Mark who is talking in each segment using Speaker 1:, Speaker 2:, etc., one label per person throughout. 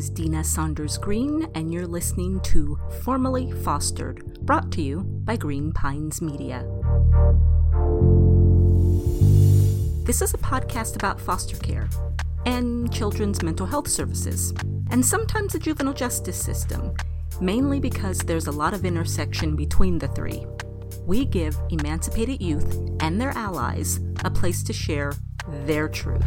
Speaker 1: is Dina Saunders Green, and you're listening to Formally Fostered, brought to you by Green Pines Media. This is a podcast about foster care and children's mental health services, and sometimes the juvenile justice system, mainly because there's a lot of intersection between the three. We give emancipated youth and their allies a place to share their truth.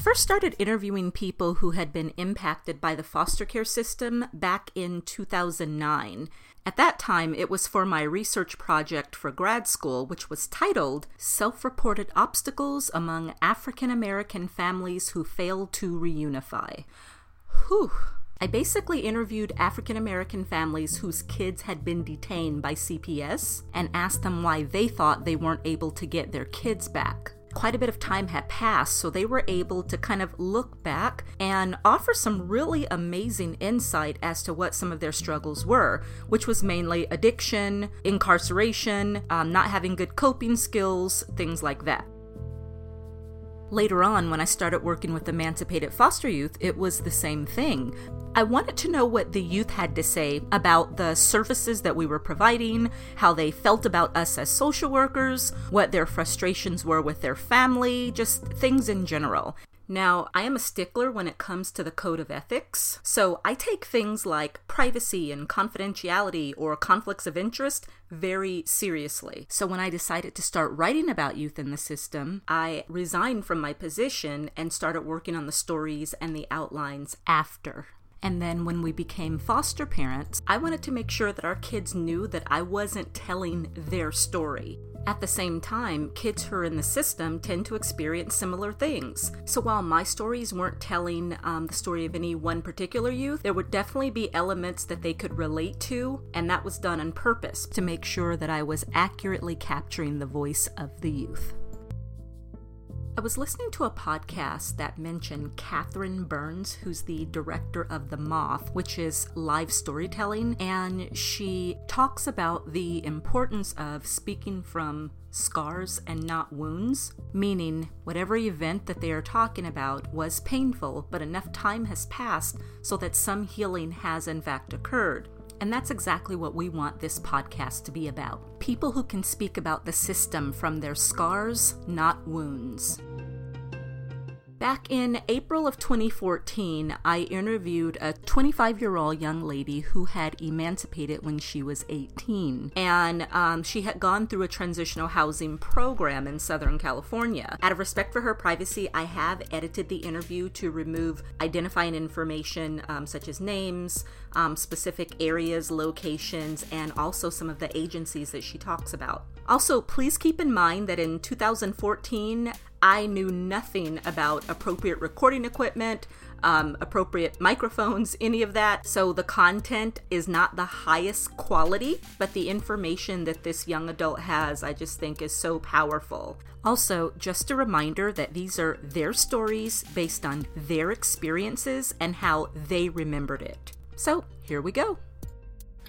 Speaker 1: First started interviewing people who had been impacted by the foster care system back in 2009. At that time, it was for my research project for grad school, which was titled Self Reported Obstacles Among African American Families Who Fail to Reunify. Whew. I basically interviewed African American families whose kids had been detained by CPS and asked them why they thought they weren't able to get their kids back. Quite a bit of time had passed, so they were able to kind of look back and offer some really amazing insight as to what some of their struggles were, which was mainly addiction, incarceration, um, not having good coping skills, things like that. Later on, when I started working with emancipated foster youth, it was the same thing. I wanted to know what the youth had to say about the services that we were providing, how they felt about us as social workers, what their frustrations were with their family, just things in general. Now, I am a stickler when it comes to the code of ethics, so I take things like privacy and confidentiality or conflicts of interest very seriously. So when I decided to start writing about youth in the system, I resigned from my position and started working on the stories and the outlines after. And then when we became foster parents, I wanted to make sure that our kids knew that I wasn't telling their story. At the same time, kids who are in the system tend to experience similar things. So while my stories weren't telling um, the story of any one particular youth, there would definitely be elements that they could relate to, and that was done on purpose to make sure that I was accurately capturing the voice of the youth. I was listening to a podcast that mentioned Catherine Burns, who's the director of The Moth, which is live storytelling, and she talks about the importance of speaking from scars and not wounds, meaning whatever event that they are talking about was painful, but enough time has passed so that some healing has in fact occurred. And that's exactly what we want this podcast to be about. People who can speak about the system from their scars, not wounds. Back in April of 2014, I interviewed a 25 year old young lady who had emancipated when she was 18. And um, she had gone through a transitional housing program in Southern California. Out of respect for her privacy, I have edited the interview to remove identifying information um, such as names, um, specific areas, locations, and also some of the agencies that she talks about. Also, please keep in mind that in 2014, I knew nothing about appropriate recording equipment, um, appropriate microphones, any of that. So the content is not the highest quality, but the information that this young adult has, I just think is so powerful. Also, just a reminder that these are their stories based on their experiences and how they remembered it. So here we go.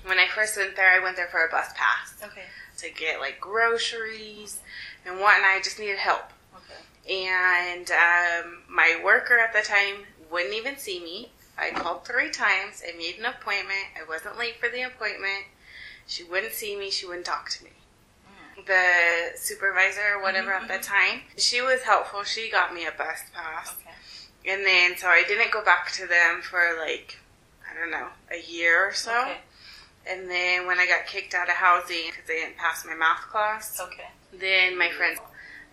Speaker 2: When I first went there, I went there for a bus pass.
Speaker 3: Okay.
Speaker 2: To get like groceries and whatnot. I just needed help.
Speaker 3: Okay.
Speaker 2: And um, my worker at the time wouldn't even see me. I called three times. I made an appointment. I wasn't late for the appointment. She wouldn't see me. She wouldn't talk to me. Mm. The supervisor or whatever at mm-hmm, the mm-hmm. time, she was helpful. She got me a bus pass.
Speaker 3: Okay.
Speaker 2: And then, so I didn't go back to them for like, I don't know, a year or so.
Speaker 3: Okay.
Speaker 2: And then when I got kicked out of housing because I didn't pass my math class,
Speaker 3: Okay.
Speaker 2: then my friends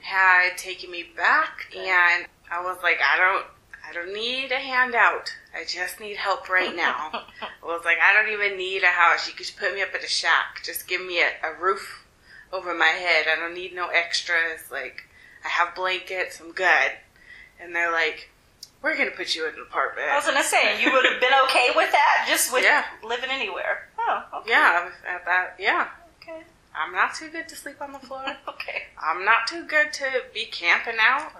Speaker 2: had taken me back and I was like, I don't, I don't need a handout. I just need help right now. I was like, I don't even need a house. You could put me up at a shack. Just give me a, a roof over my head. I don't need no extras. Like, I have blankets. I'm good. And they're like, we're going to put you in an apartment.
Speaker 3: I was gonna say you would have been okay with that, just with
Speaker 2: Yeah.
Speaker 3: living anywhere. Oh, okay.
Speaker 2: yeah, at that, yeah.
Speaker 3: Okay.
Speaker 2: I'm not too good to sleep on the floor.
Speaker 3: Okay.
Speaker 2: I'm not too good to be camping out.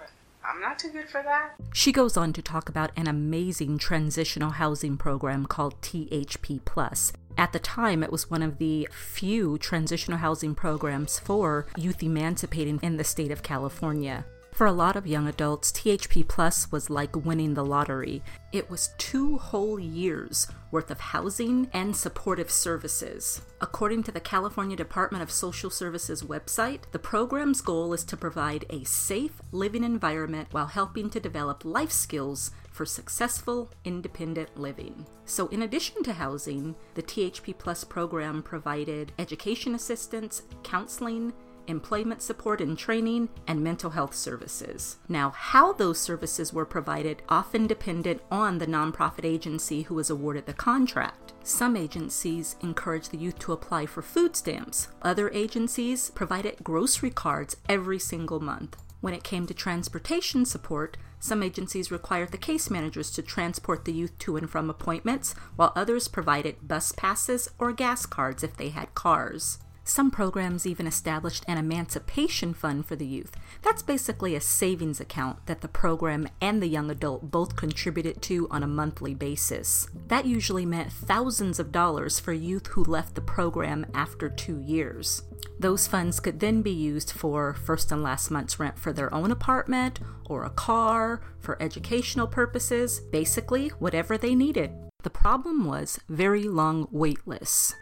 Speaker 2: I'm not too good for that.
Speaker 1: She goes on to talk about an amazing transitional housing program called THP Plus. At the time, it was one of the few transitional housing programs for youth emancipating in the state of California. For a lot of young adults, THP Plus was like winning the lottery. It was two whole years worth of housing and supportive services. According to the California Department of Social Services website, the program's goal is to provide a safe living environment while helping to develop life skills for successful, independent living. So, in addition to housing, the THP Plus program provided education assistance, counseling, employment support and training, and mental health services. Now, how those services were provided often depended on the nonprofit agency who was awarded the contract. Some agencies encouraged the youth to apply for food stamps. Other agencies provided grocery cards every single month. When it came to transportation support, some agencies required the case managers to transport the youth to and from appointments, while others provided bus passes or gas cards if they had cars. Some programs even established an emancipation fund for the youth. That's basically a savings account that the program and the young adult both contributed to on a monthly basis. That usually meant thousands of dollars for youth who left the program after two years. Those funds could then be used for first and last month's rent for their own apartment or a car, for educational purposes, basically whatever they needed. The problem was very long wait lists.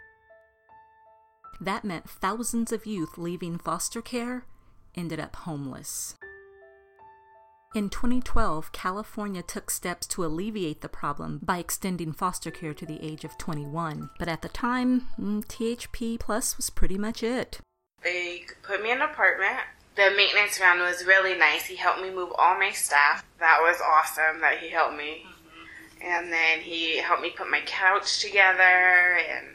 Speaker 1: That meant thousands of youth leaving foster care ended up homeless. In 2012, California took steps to alleviate the problem by extending foster care to the age of 21. But at the time, mm, THP Plus was pretty much it.
Speaker 2: They put me in an apartment. The maintenance man was really nice. He helped me move all my stuff. That was awesome that he helped me. Mm-hmm. And then he helped me put my couch together and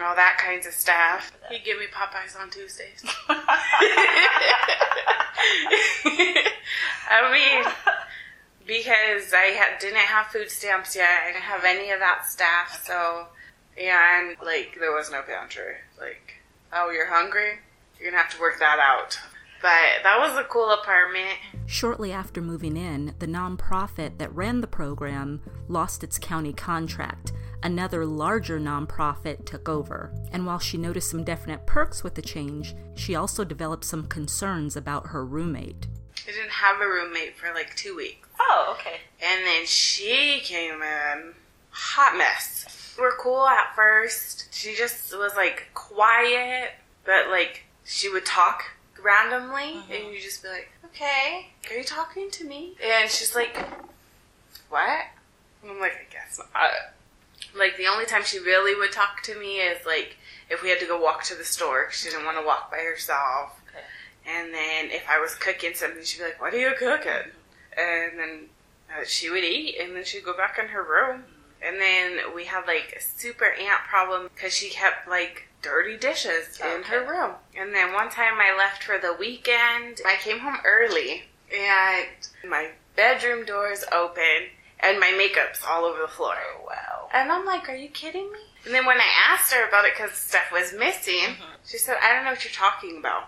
Speaker 2: all that kinds of stuff. He'd give me Popeyes on Tuesdays. I mean, because I had, didn't have food stamps yet, I didn't have any of that stuff, so, and, like, there was no pantry. Like, oh, you're hungry? You're gonna have to work that out. But that was a cool apartment.
Speaker 1: Shortly after moving in, the nonprofit that ran the program lost its county contract. Another larger nonprofit took over. And while she noticed some definite perks with the change, she also developed some concerns about her roommate.
Speaker 2: I didn't have a roommate for like two weeks.
Speaker 3: Oh, okay.
Speaker 2: And then she came in. Hot mess. We're cool at first. She just was like quiet, but like she would talk randomly, mm-hmm. and you'd just be like, "Okay, are you talking to me?" And she's like, "What?" And I'm like, "I guess not." Like the only time she really would talk to me is like if we had to go walk to the store. She didn't want to walk by herself. Okay. And then if I was cooking something, she'd be like, "What are you cooking?" And then uh, she would eat, and then she'd go back in her room. And then we had like a super ant problem because she kept like dirty dishes okay. in her room. And then one time I left for the weekend. I came home early and my bedroom door's open and my makeup's all over the floor.
Speaker 3: Oh, wow.
Speaker 2: And I'm like, are you kidding me? And then when I asked her about it because stuff was missing, mm-hmm. she said, I don't know what you're talking about.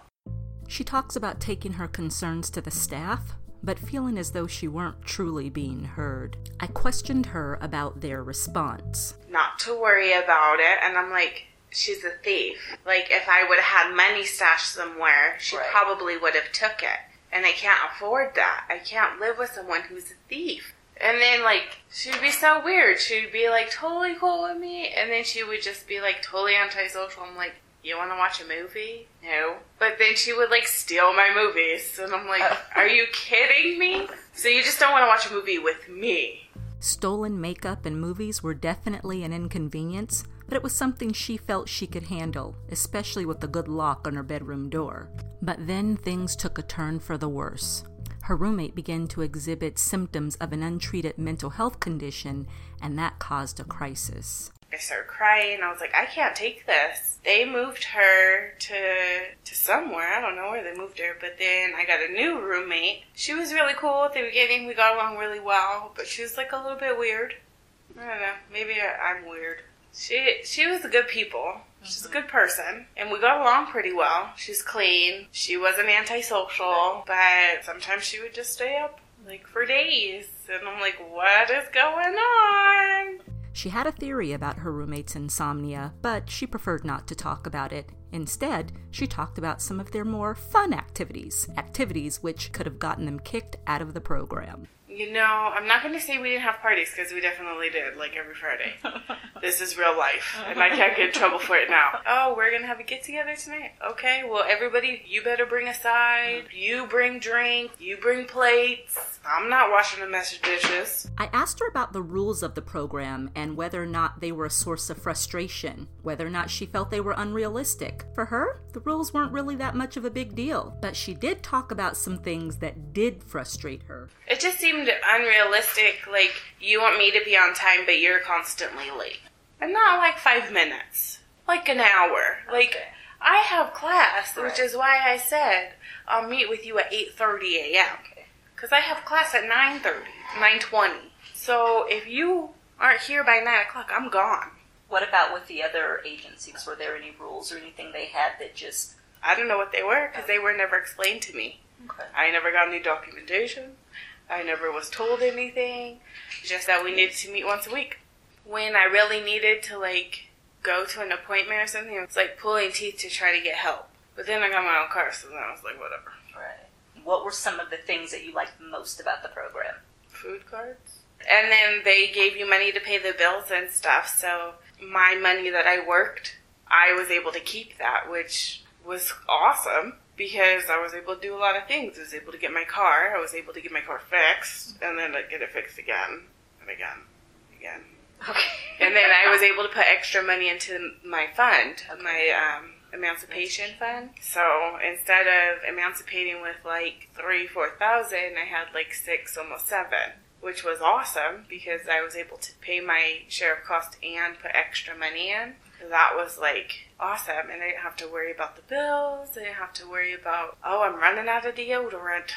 Speaker 1: She talks about taking her concerns to the staff, but feeling as though she weren't truly being heard. I questioned her about their response.
Speaker 2: Not to worry about it, and I'm like, she's a thief. Like if I would have had money stashed somewhere, she right. probably would have took it. And I can't afford that. I can't live with someone who's a thief. And then like she'd be so weird. She'd be like totally cool with me, and then she would just be like totally antisocial. I'm like, you want to watch a movie? No. But then she would like steal my movies, and I'm like, are you kidding me? So you just don't want to watch a movie with me?
Speaker 1: Stolen makeup and movies were definitely an inconvenience, but it was something she felt she could handle, especially with the good lock on her bedroom door. But then things took a turn for the worse. Her roommate began to exhibit symptoms of an untreated mental health condition, and that caused a crisis.
Speaker 2: I started crying. I was like, I can't take this. They moved her to to somewhere. I don't know where they moved her, but then I got a new roommate. She was really cool at the beginning. We got along really well, but she was like a little bit weird. I don't know. Maybe I'm weird. She she was a good people. She's a good person, and we got along pretty well. She's clean. She wasn't antisocial, but sometimes she would just stay up like for days. And I'm like, what is going on?
Speaker 1: She had a theory about her roommate's insomnia, but she preferred not to talk about it. Instead, she talked about some of their more fun activities, activities which could have gotten them kicked out of the program.
Speaker 2: You know, I'm not going to say we didn't have parties because we definitely did, like every Friday. this is real life, and I can't get in trouble for it now. Oh, we're going to have a get together tonight? Okay, well, everybody, you better bring a side. Mm-hmm. You bring drink. You bring plates. I'm not washing the mess of dishes.
Speaker 1: I asked her about the rules of the program and whether or not they were a source of frustration, whether or not she felt they were unrealistic. For her, the rules weren't really that much of a big deal, but she did talk about some things that did frustrate her.
Speaker 2: It just seemed unrealistic. Like, you want me to be on time, but you're constantly late. And not like five minutes, like an hour. Like, I have class, which is why I said I'll meet with you at 8.30 a.m. Because I have class at 9.30, 9.20. So if you aren't here by 9 o'clock, I'm gone.
Speaker 3: What about with the other agencies? Were there any rules or anything they had that just.
Speaker 2: I don't know what they were because oh. they were never explained to me.
Speaker 3: Okay.
Speaker 2: I never got any documentation. I never was told anything. Just that we needed to meet once a week. When I really needed to like go to an appointment or something, it's like pulling teeth to try to get help. But then I got my own car, so then I was like, whatever.
Speaker 3: Right. What were some of the things that you liked most about the program?
Speaker 2: Food cards. And then they gave you money to pay the bills and stuff. So my money that I worked, I was able to keep that, which was awesome because I was able to do a lot of things. I was able to get my car. I was able to get my car fixed, and then get it fixed again and again, again.
Speaker 3: Okay.
Speaker 2: And then I was able to put extra money into my fund, my um, emancipation fund. So instead of emancipating with like three, four thousand, I had like six, almost seven, which was awesome because I was able to pay my share of cost and put extra money in. That was like awesome, and I didn't have to worry about the bills. I didn't have to worry about oh, I'm running out of deodorant.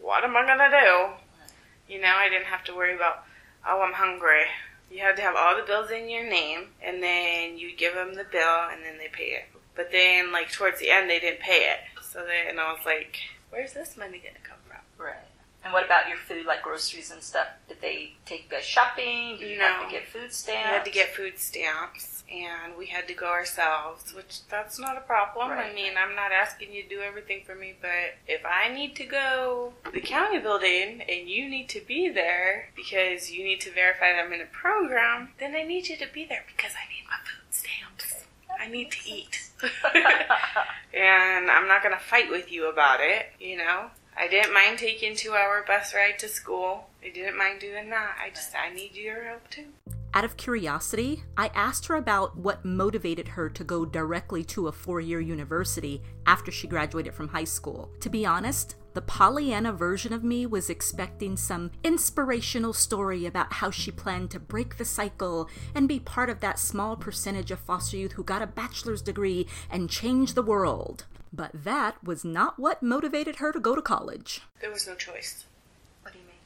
Speaker 2: What am I gonna do? You know, I didn't have to worry about oh, I'm hungry. You had to have all the bills in your name, and then you give them the bill, and then they pay it. But then, like towards the end, they didn't pay it. So then I was like, "Where's this money gonna come from?"
Speaker 3: Right. And what about your food, like groceries and stuff? Did they take you guys shopping? Did you have to get food
Speaker 2: We
Speaker 3: stamps?
Speaker 2: had to get food stamps, and we had to go ourselves, which that's not a problem. I mean, I'm not asking you to do everything for me, but if I need to go to the county building and you need to be there because you need to verify that I'm in a program, then I need you to be there because I need my food stamps. I need to eat. and I'm not going to fight with you about it, you know? I didn't mind taking two hour bus ride to school. I didn't mind doing that. I just, I need your help too.
Speaker 1: Out of curiosity, I asked her about what motivated her to go directly to a four year university after she graduated from high school. To be honest, the Pollyanna version of me was expecting some inspirational story about how she planned to break the cycle and be part of that small percentage of foster youth who got a bachelor's degree and change the world. But that was not what motivated her to go to college.
Speaker 2: There was no choice.
Speaker 3: What do you mean?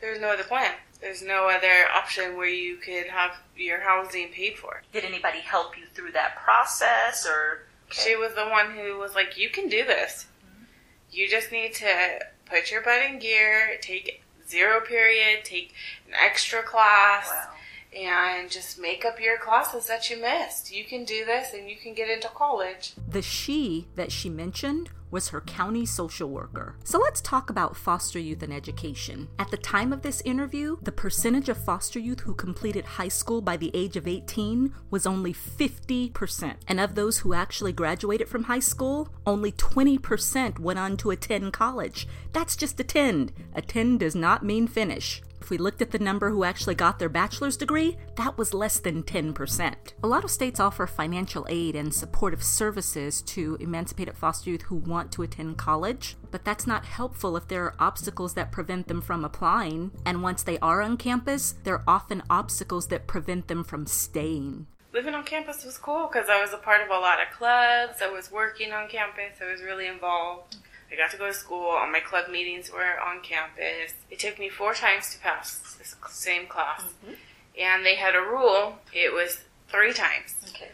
Speaker 2: There's no other plan. There's no other option where you could have your housing paid for.
Speaker 3: Did anybody help you through that process, or
Speaker 2: She was the one who was like, "You can do this. Mm-hmm. You just need to put your butt in gear, take zero period, take an extra class,
Speaker 3: wow?
Speaker 2: And just make up your classes that you missed. You can do this, and you can get into college."
Speaker 1: The she that she mentioned was her county social worker. So let's talk about foster youth and education. At the time of this interview, the percentage of foster youth who completed high school by the age of 18 was only 50%. And of those who actually graduated from high school, only 20% went on to attend college. That's just attend. Attend does not mean finish. If we looked at the number who actually got their bachelor's degree, that was less than 10%. A lot of states offer financial aid and supportive services to emancipated foster youth who want to attend college, but that's not helpful if there are obstacles that prevent them from applying. And once they are on campus, there are often obstacles that prevent them from staying.
Speaker 2: living on campus was cool because I was a part of a lot of clubs. I was working on campus. I was really involved. I got to go to school. All my club meetings were on campus. It took me four times to pass this same class. Mm-hmm. And they had a rule. It was three times.
Speaker 3: Okay.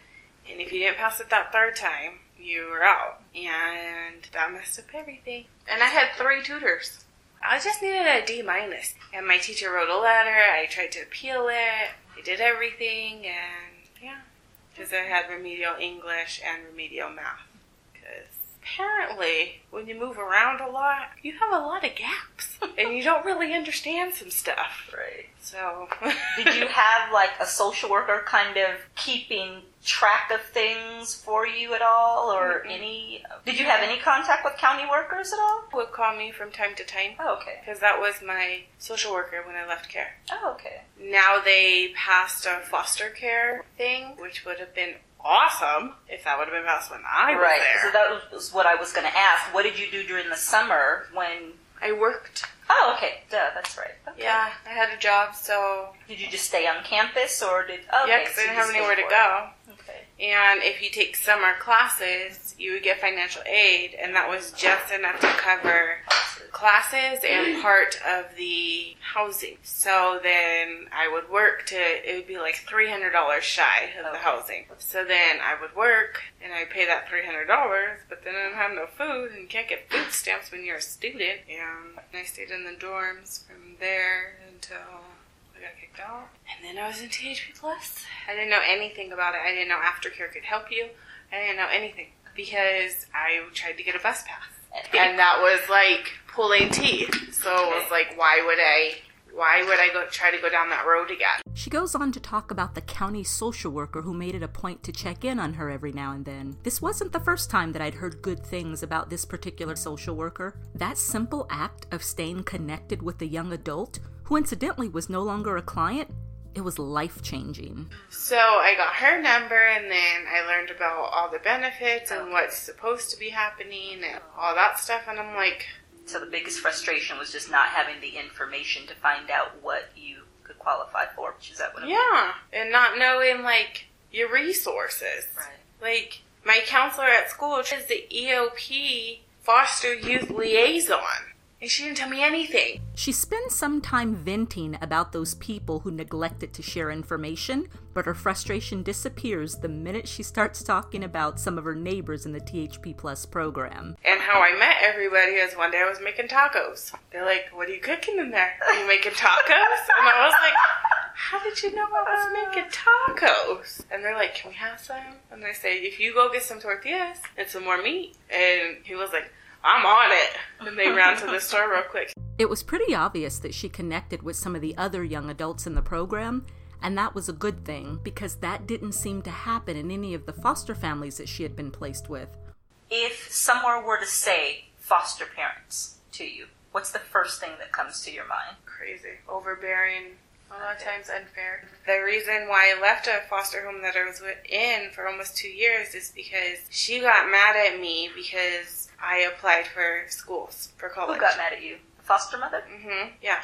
Speaker 2: And if you didn't pass it that third time, you were out. And that messed up everything. And I had three tutors. I just needed a D minus. And my teacher wrote a letter. I tried to appeal it. I did everything, and yeah, because I had remedial English and remedial math. Apparently, when you move around a lot, you have a lot of gaps, and you don't really understand some stuff.
Speaker 3: Right.
Speaker 2: So,
Speaker 3: Did you have like a social worker kind of keeping track of things for you at all, or any? Did you have any contact with county workers at all?
Speaker 2: would call me from time to time
Speaker 3: Oh, okay.
Speaker 2: because that was my social worker when I left care.
Speaker 3: Oh, okay.
Speaker 2: Now they passed a foster care thing, which would have been awesome if that would have been passed when I was
Speaker 3: right.
Speaker 2: there.
Speaker 3: So that was what I was going to ask. What did you do during the summer when?
Speaker 2: I worked.
Speaker 3: Oh, okay. Duh, that's right. Okay.
Speaker 2: Yeah, I had a job, so
Speaker 3: Did you just stay on campus, or did? Oh,
Speaker 2: yeah, because
Speaker 3: so
Speaker 2: I didn't have anywhere to
Speaker 3: for it.
Speaker 2: go. And if you take summer classes, you would get financial aid, and that was just enough to cover classes and part of the housing. So then I would work to, it would be like $300 shy of the housing. So then I would work and I'd pay that $300, but then I didn't have no food and you can't get food stamps when you're a student. And I stayed in the dorms from there until I got kicked out. And then I was in THP Plus. I didn't know anything about it. I didn't know aftercare could help you. I didn't know anything because I tried to get a bus pass and that was like pulling teeth. So it was like, why would I? Why would I go try to go down that road again?
Speaker 1: She goes on to talk about the county social worker who made it a point to check in on her every now and then. This wasn't the first time that I'd heard good things about this particular social worker. That simple act of staying connected with the young adult, who incidentally was no longer a client, it was life changing.
Speaker 2: So I got her number, and then I learned about all the benefits and what's supposed to be happening and all that stuff. And I'm like,
Speaker 3: So the biggest frustration was just not having the information to find out what you could qualify for. Which Is that what? it was?
Speaker 2: yeah, and not knowing like your resources.
Speaker 3: Right.
Speaker 2: Like my counselor at school is the EOP foster youth liaison, and she didn't tell me anything.
Speaker 1: She spends some time venting about those people who neglected to share information, but her frustration disappears the minute she starts talking about some of her neighbors in the THP Plus program.
Speaker 2: And how I met everybody is one day I was making tacos. They're like, "What are you cooking in there? Are you making tacos?" And I was like, "How did you know I was making tacos?" And they're like, "Can we have some?" And I say, "If you go get some tortillas and some more meat." And he was like, "I'm on it." And they ran to the store real quick.
Speaker 1: It was pretty obvious that she connected with some of the other young adults in the program, and that was a good thing because that didn't seem to happen in any of the foster families that she had been placed with.
Speaker 3: If someone were to say foster parents to you, what's the first thing that comes to your mind?
Speaker 2: Crazy, overbearing. A lot of times unfair. The reason why I left a foster home that I was in for almost two years is because she got mad at me because I applied for schools for college.
Speaker 3: Who got mad at you? The foster mother?
Speaker 2: Mm-hmm. Yeah.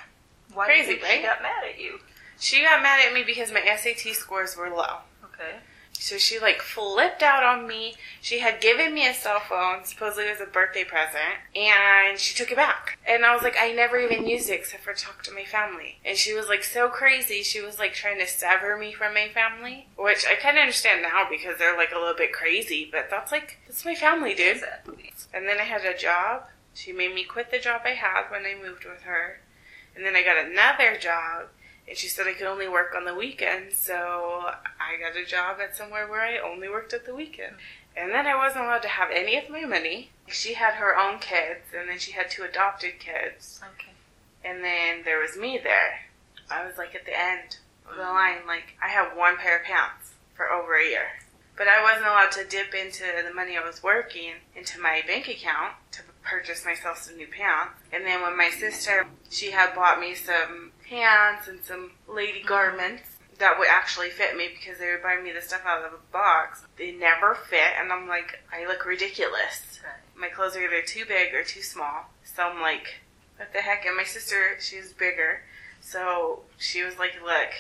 Speaker 3: Why do you
Speaker 2: Crazy,
Speaker 3: think she
Speaker 2: right?
Speaker 3: got mad at you?
Speaker 2: She got mad at me because my SAT scores were low.
Speaker 3: Okay.
Speaker 2: So she like flipped out on me. She had given me a cell phone, supposedly it was a birthday present, and she took it back. And I was like, I never even used it except for talk to my family. And she was like so crazy. She was like trying to sever me from my family, which I kind of understand now because they're like a little bit crazy. But that's like that's my family, dude.
Speaker 3: Exactly.
Speaker 2: And then I had a job. She made me quit the job I had when I moved with her. And then I got another job. And she said I could only work on the weekends. So I got a job at somewhere where I only worked at the weekend. And then I wasn't allowed to have any of my money. She had her own kids. And then she had two adopted kids.
Speaker 3: Okay.
Speaker 2: And then there was me there. I was like at the end of the line. Like I have one pair of pants for over a year. But I wasn't allowed to dip into the money I was working into my bank account to purchase myself some new pants. And then when my sister, she had bought me some pants and some lady mm-hmm. garments that would actually fit me because they would buy me the stuff out of a box. They never fit, and I'm like, I look ridiculous.
Speaker 3: Right.
Speaker 2: My clothes are either too big or too small. So I'm like, what the heck? And my sister, she's bigger. So she was like, look,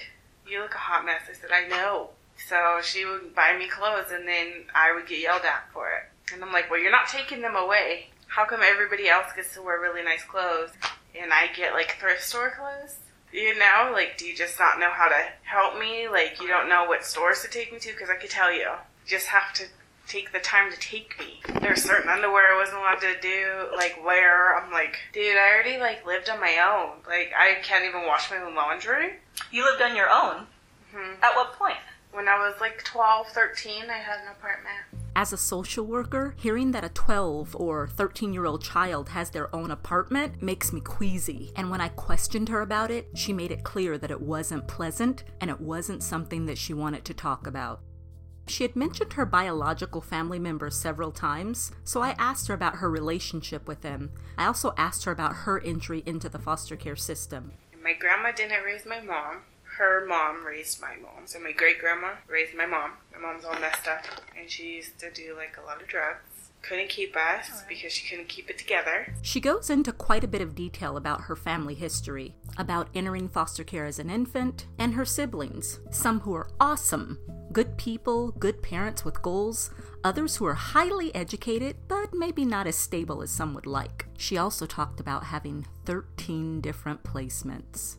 Speaker 2: you look a hot mess. I said, I know. So she would buy me clothes and then I would get yelled at for it. And I'm like, well, you're not taking them away. How come everybody else gets to wear really nice clothes and I get like thrift store clothes? You know, like, do you just not know how to help me? Like, you don't know what stores to take me to? Because I could tell you. You just have to take the time to take me. There's certain underwear I wasn't allowed to do, like wear. I'm like, dude, I already like lived on my own. Like I can't even wash my own laundry.
Speaker 3: You lived on your own.
Speaker 2: Mhm.
Speaker 3: At what point?
Speaker 2: When I was like 12, 13, I had an apartment.
Speaker 1: As a social worker, hearing that a 12 or 13 year old child has their own apartment makes me queasy. And when I questioned her about it, she made it clear that it wasn't pleasant and it wasn't something that she wanted to talk about. She had mentioned her biological family members several times, so I asked her about her relationship with them. I also asked her about her entry into the foster care system.
Speaker 2: My grandma didn't raise my mom. Her mom raised my mom. So my great grandma raised my mom. My mom's all messed up, and she used to do like a lot of drugs. Couldn't keep us because she couldn't keep it together.
Speaker 1: She goes into quite a bit of detail about her family history, about entering foster care as an infant, and her siblings, some who are awesome, good people, good parents with goals, others who are highly educated, but maybe not as stable as some would like. She also talked about having 13 different placements.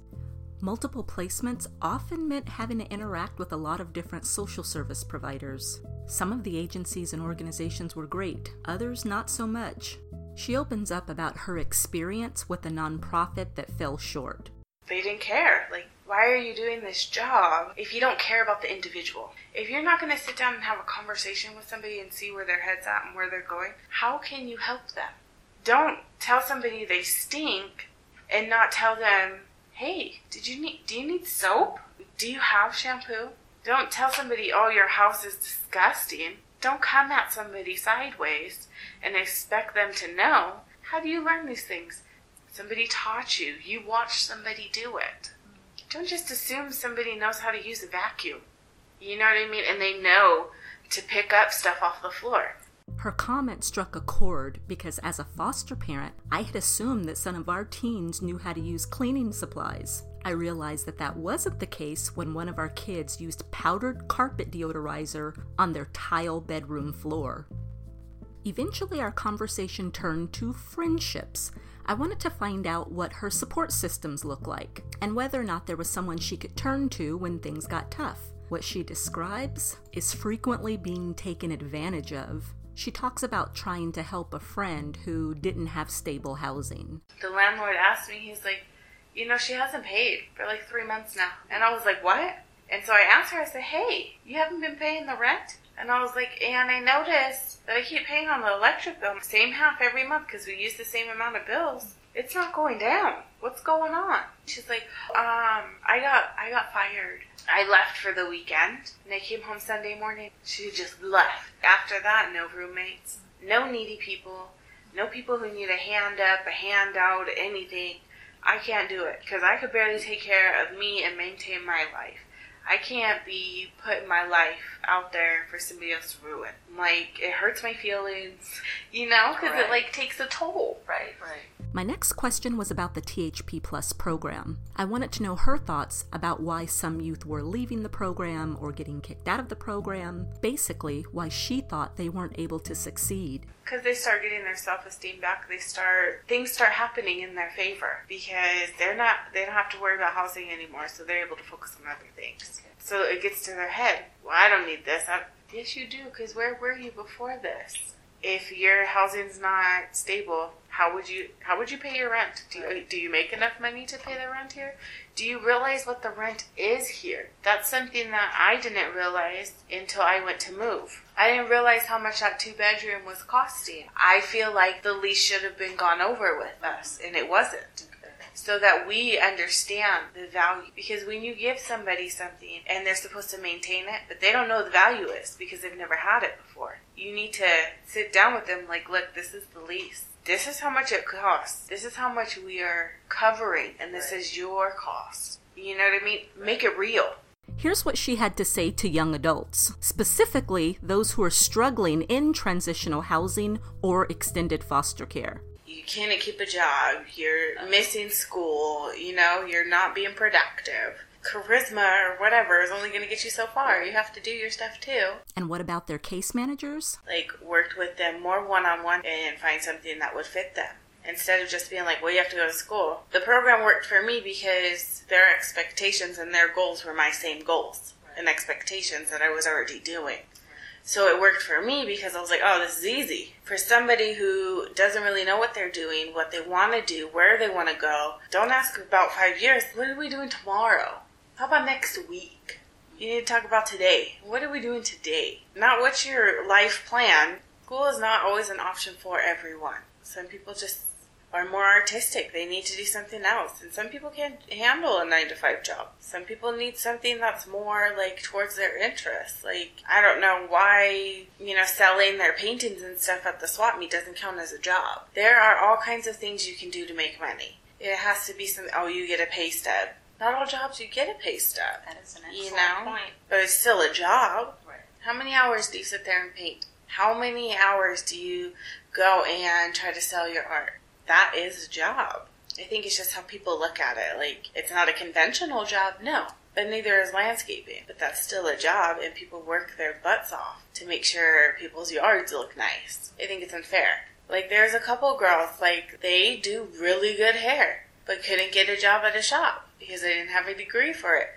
Speaker 1: Multiple placements often meant having to interact with a lot of different social service providers. Some of the agencies and organizations were great, others not so much. She opens up about her experience with a nonprofit that fell short.
Speaker 2: They didn't care. Like, why are you doing this job if you don't care about the individual? If you're not going to sit down and have a conversation with somebody and see where their head's at and where they're going, how can you help them? Don't tell somebody they stink and not tell them, "Hey, did you need do you need soap? Do you have shampoo?" Don't tell somebody, "Oh, your house is disgusting." Don't come at somebody sideways and expect them to know. How do you learn these things? Somebody taught you. You watched somebody do it. Don't just assume somebody knows how to use a vacuum. You know what I mean? And they know to pick up stuff off the floor.
Speaker 1: Her comment struck a chord because, as a foster parent, I had assumed that some of our teens knew how to use cleaning supplies. I realized that that wasn't the case when one of our kids used powdered carpet deodorizer on their tile bedroom floor. Eventually, our conversation turned to friendships. I wanted to find out what her support systems look like and whether or not there was someone she could turn to when things got tough. What she describes is frequently being taken advantage of. She talks about trying to help a friend who didn't have stable housing.
Speaker 2: The landlord asked me, he's like, you know, she hasn't paid for like three months now. And I was like, what? And so I asked her, I said, hey, you haven't been paying the rent? And I was like, and I noticed that I keep paying on the electric bill, same half every month because we use the same amount of bills. It's not going down. What's going on? She's like, um, I got, I got fired. I left for the weekend and I came home Sunday morning. She just left. After that, no roommates, no needy people, no people who need a hand up, a handout, anything. I can't do it because I could barely take care of me and maintain my life. I can't be putting my life out there for somebody else to ruin. Like it hurts my feelings, you know, because
Speaker 3: Right.
Speaker 2: it like takes a toll.
Speaker 3: Right, right.
Speaker 1: My next question was about the THP Plus program. I wanted to know her thoughts about why some youth were leaving the program or getting kicked out of the program, basically, why she thought they weren't able to succeed.
Speaker 2: Because they start getting their self-esteem back, they start things start happening in their favor because they're not they don't have to worry about housing anymore, so they're able to focus on other things. So it gets to their head. Well, I don't need this. I, yes, you do. Because where were you before this? If your housing's not stable, how would you how would you pay your rent? Do you, do you make enough money to pay the rent here? Do you realize what the rent is here? That's something that I didn't realize until I went to move. I didn't realize how much that two bedroom was costing. I feel like the lease should have been gone over with us, and it wasn't. So that we understand the value. Because when you give somebody something and they're supposed to maintain it, but they don't know the value is because they've never had it before, you need to sit down with them like, look, this is the lease. This is how much it costs. This is how much we are covering, and this is your cost. You know what I mean? Make it real.
Speaker 1: Here's what she had to say to young adults, specifically those who are struggling in transitional housing or extended foster care.
Speaker 2: You can't keep a job. You're uh-huh. missing school. You know, you're not being productive. Charisma or whatever is only going to get you so far. You have to do your stuff too.
Speaker 1: And what about their case managers?
Speaker 2: Like, worked with them more one on one and find something that would fit them. Instead of just being like, well, you have to go to school. The program worked for me because their expectations and their goals were my same goals and expectations that I was already doing. So it worked for me because I was like, oh, this is easy. For somebody who doesn't really know what they're doing, what they want to do, where they want to go, don't ask about five years. What are we doing tomorrow? How about next week? You need to talk about today. What are we doing today? Not what's your life plan. School is not always an option for everyone. Some people just are more artistic. They need to do something else. And some people can't handle a nine to five job. Some people need something that's more like towards their interests. Like, I don't know why, you know, selling their paintings and stuff at the swap meet doesn't count as a job. There are all kinds of things you can do to make money. It has to be some, oh, you get a pay stub. Not all jobs you get a pay stub.
Speaker 3: That is an excellent
Speaker 2: You know?
Speaker 3: point.
Speaker 2: But it's still a job.
Speaker 3: Right.
Speaker 2: How many hours do you sit there and paint? How many hours do you go and try to sell your art? That is a job. I think it's just how people look at it. Like, it's not a conventional job, no. But neither is landscaping. But that's still a job, and people work their butts off to make sure people's yards look nice. I think it's unfair. Like, there's a couple girls, like, they do really good hair, but couldn't get a job at a shop because they didn't have a degree for it.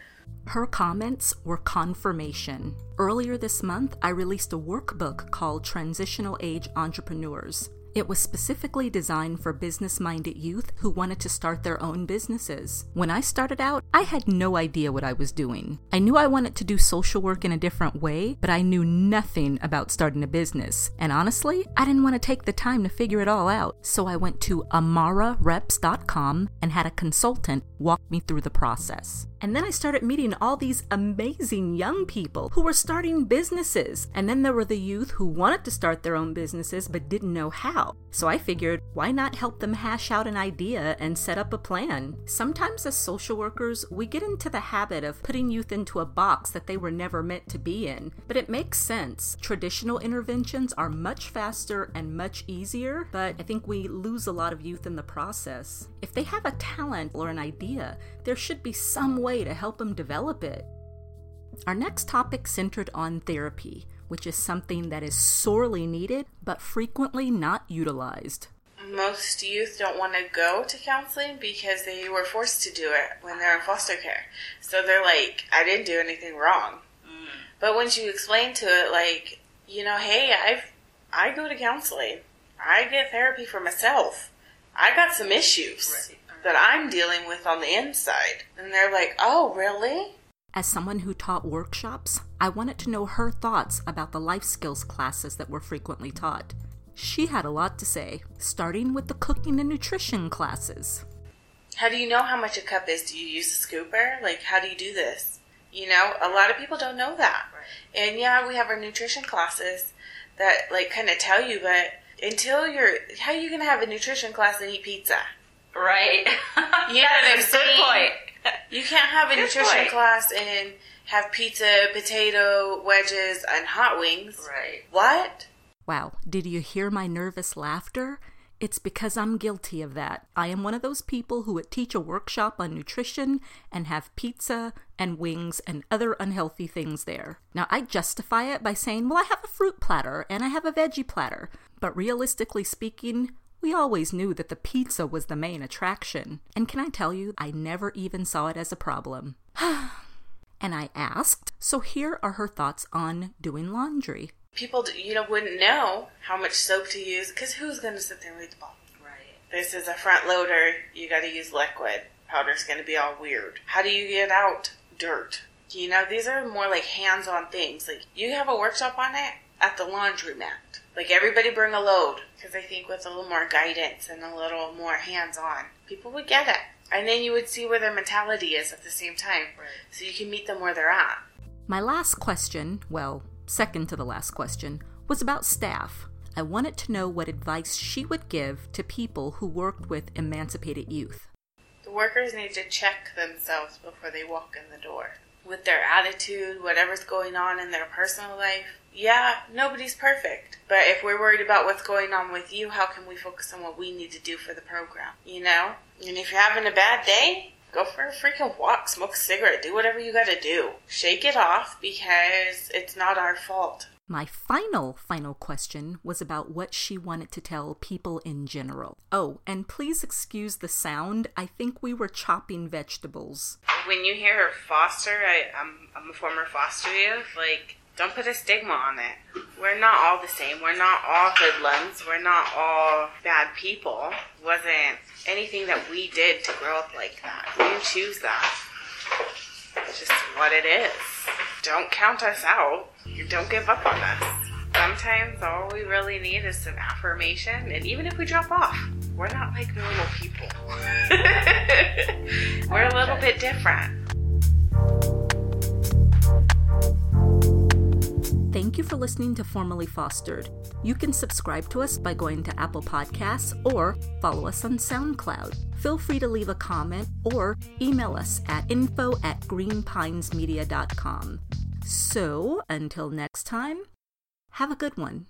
Speaker 1: Her comments were confirmation. Earlier this month, I released a workbook called Transitional Age Entrepreneurs. It was specifically designed for business minded youth who wanted to start their own businesses. When I started out, I had no idea what I was doing. I knew I wanted to do social work in a different way, but I knew nothing about starting a business. And honestly, I didn't want to take the time to figure it all out. So I went to amarareps.com and had a consultant walk me through the process. And then I started meeting all these amazing young people who were starting businesses. And then there were the youth who wanted to start their own businesses but didn't know how. So I figured, why not help them hash out an idea and set up a plan? Sometimes as social workers, we get into the habit of putting youth into a box that they were never meant to be in. But it makes sense. Traditional interventions are much faster and much easier, but I think we lose a lot of youth in the process. If they have a talent or an idea, there should be some way to help them develop it. Our next topic centered on therapy, which is something that is sorely needed but frequently not utilized.
Speaker 2: most youth don't want to go to counseling because they were forced to do it when they're in foster care. So they're like, I didn't do anything wrong. Mm. But once you explain to it, like, you know, hey, I've, I go to counseling. I get therapy for myself. I got some issues
Speaker 3: Right.
Speaker 2: That I'm dealing with on the inside. And they're like, oh, really?
Speaker 1: As someone who taught workshops, I wanted to know her thoughts about the life skills classes that were frequently taught. She had a lot to say, starting with the cooking and nutrition classes.
Speaker 2: How do you know how much a cup is? Do you use a scooper? Like, how do you do this? You know, a lot of people don't know that.
Speaker 3: Right.
Speaker 2: And yeah, we have our nutrition classes that like kind of tell you, but until you're, how are you gonna have a nutrition class and eat pizza?
Speaker 3: Right.
Speaker 2: Yeah,
Speaker 3: That's a good
Speaker 2: saying-
Speaker 3: point.
Speaker 2: You can't have a
Speaker 3: Good
Speaker 2: nutrition
Speaker 3: point.
Speaker 2: class and have pizza, potato wedges, and hot wings.
Speaker 3: Right.
Speaker 2: What?
Speaker 1: Wow, did you hear my nervous laughter? It's because I'm guilty of that. I am one of those people who would teach a workshop on nutrition and have pizza and wings and other unhealthy things there. Now, I justify it by saying, well, I have a fruit platter and I have a veggie platter. But realistically speaking, we always knew that the pizza was the main attraction. And can I tell you, I never even saw it as a problem. and I asked, so here are her thoughts on doing laundry.
Speaker 2: People, you know, wouldn't know how much soap to use because who's gonna sit there and read the bottle?
Speaker 3: Right.
Speaker 2: This is a front loader. You got to use liquid. Powder's going to be all weird. How do you get out dirt? You know, these are more like hands-on things. Like you have a workshop on it at the laundromat. Like everybody bring a load because I think with a little more guidance and a little more hands-on, people would get it. And then you would see where their mentality is at the same time,
Speaker 3: Right.
Speaker 2: so you can meet them where they're at.
Speaker 1: My last question, well, second to the last question, was about staff. I wanted to know what advice she would give to people who worked with emancipated youth.
Speaker 2: The workers need to check themselves before they walk in the door. With their attitude, whatever's going on in their personal life. Yeah, nobody's perfect. But if we're worried about what's going on with you, how can we focus on what we need to do for the program? You know? And if you're having a bad day, go for a freaking walk, smoke a cigarette, do whatever you gotta do. Shake it off because it's not our fault.
Speaker 1: My final, final question was about what she wanted to tell people in general. Oh, and please excuse the sound. I think we were chopping vegetables.
Speaker 2: when you hear foster, I, I'm I'm a former foster youth. Like, don't put a stigma on it. We're not all the same. We're not all hoodlums. We're not all bad people. It wasn't anything that we did to grow up like that. We didn't choose that. It's just what it is. Don't count us out. Don't give up on us. Sometimes all we really need is some affirmation, and even if we drop off, we're not like normal people. we're a little bit different.
Speaker 1: Thank you for listening to Formally Fostered. You can subscribe to us by going to Apple Podcasts or follow us on SoundCloud. Feel free to leave a comment or email us at info at greenpinesmedia.com. So, until next time, have a good one.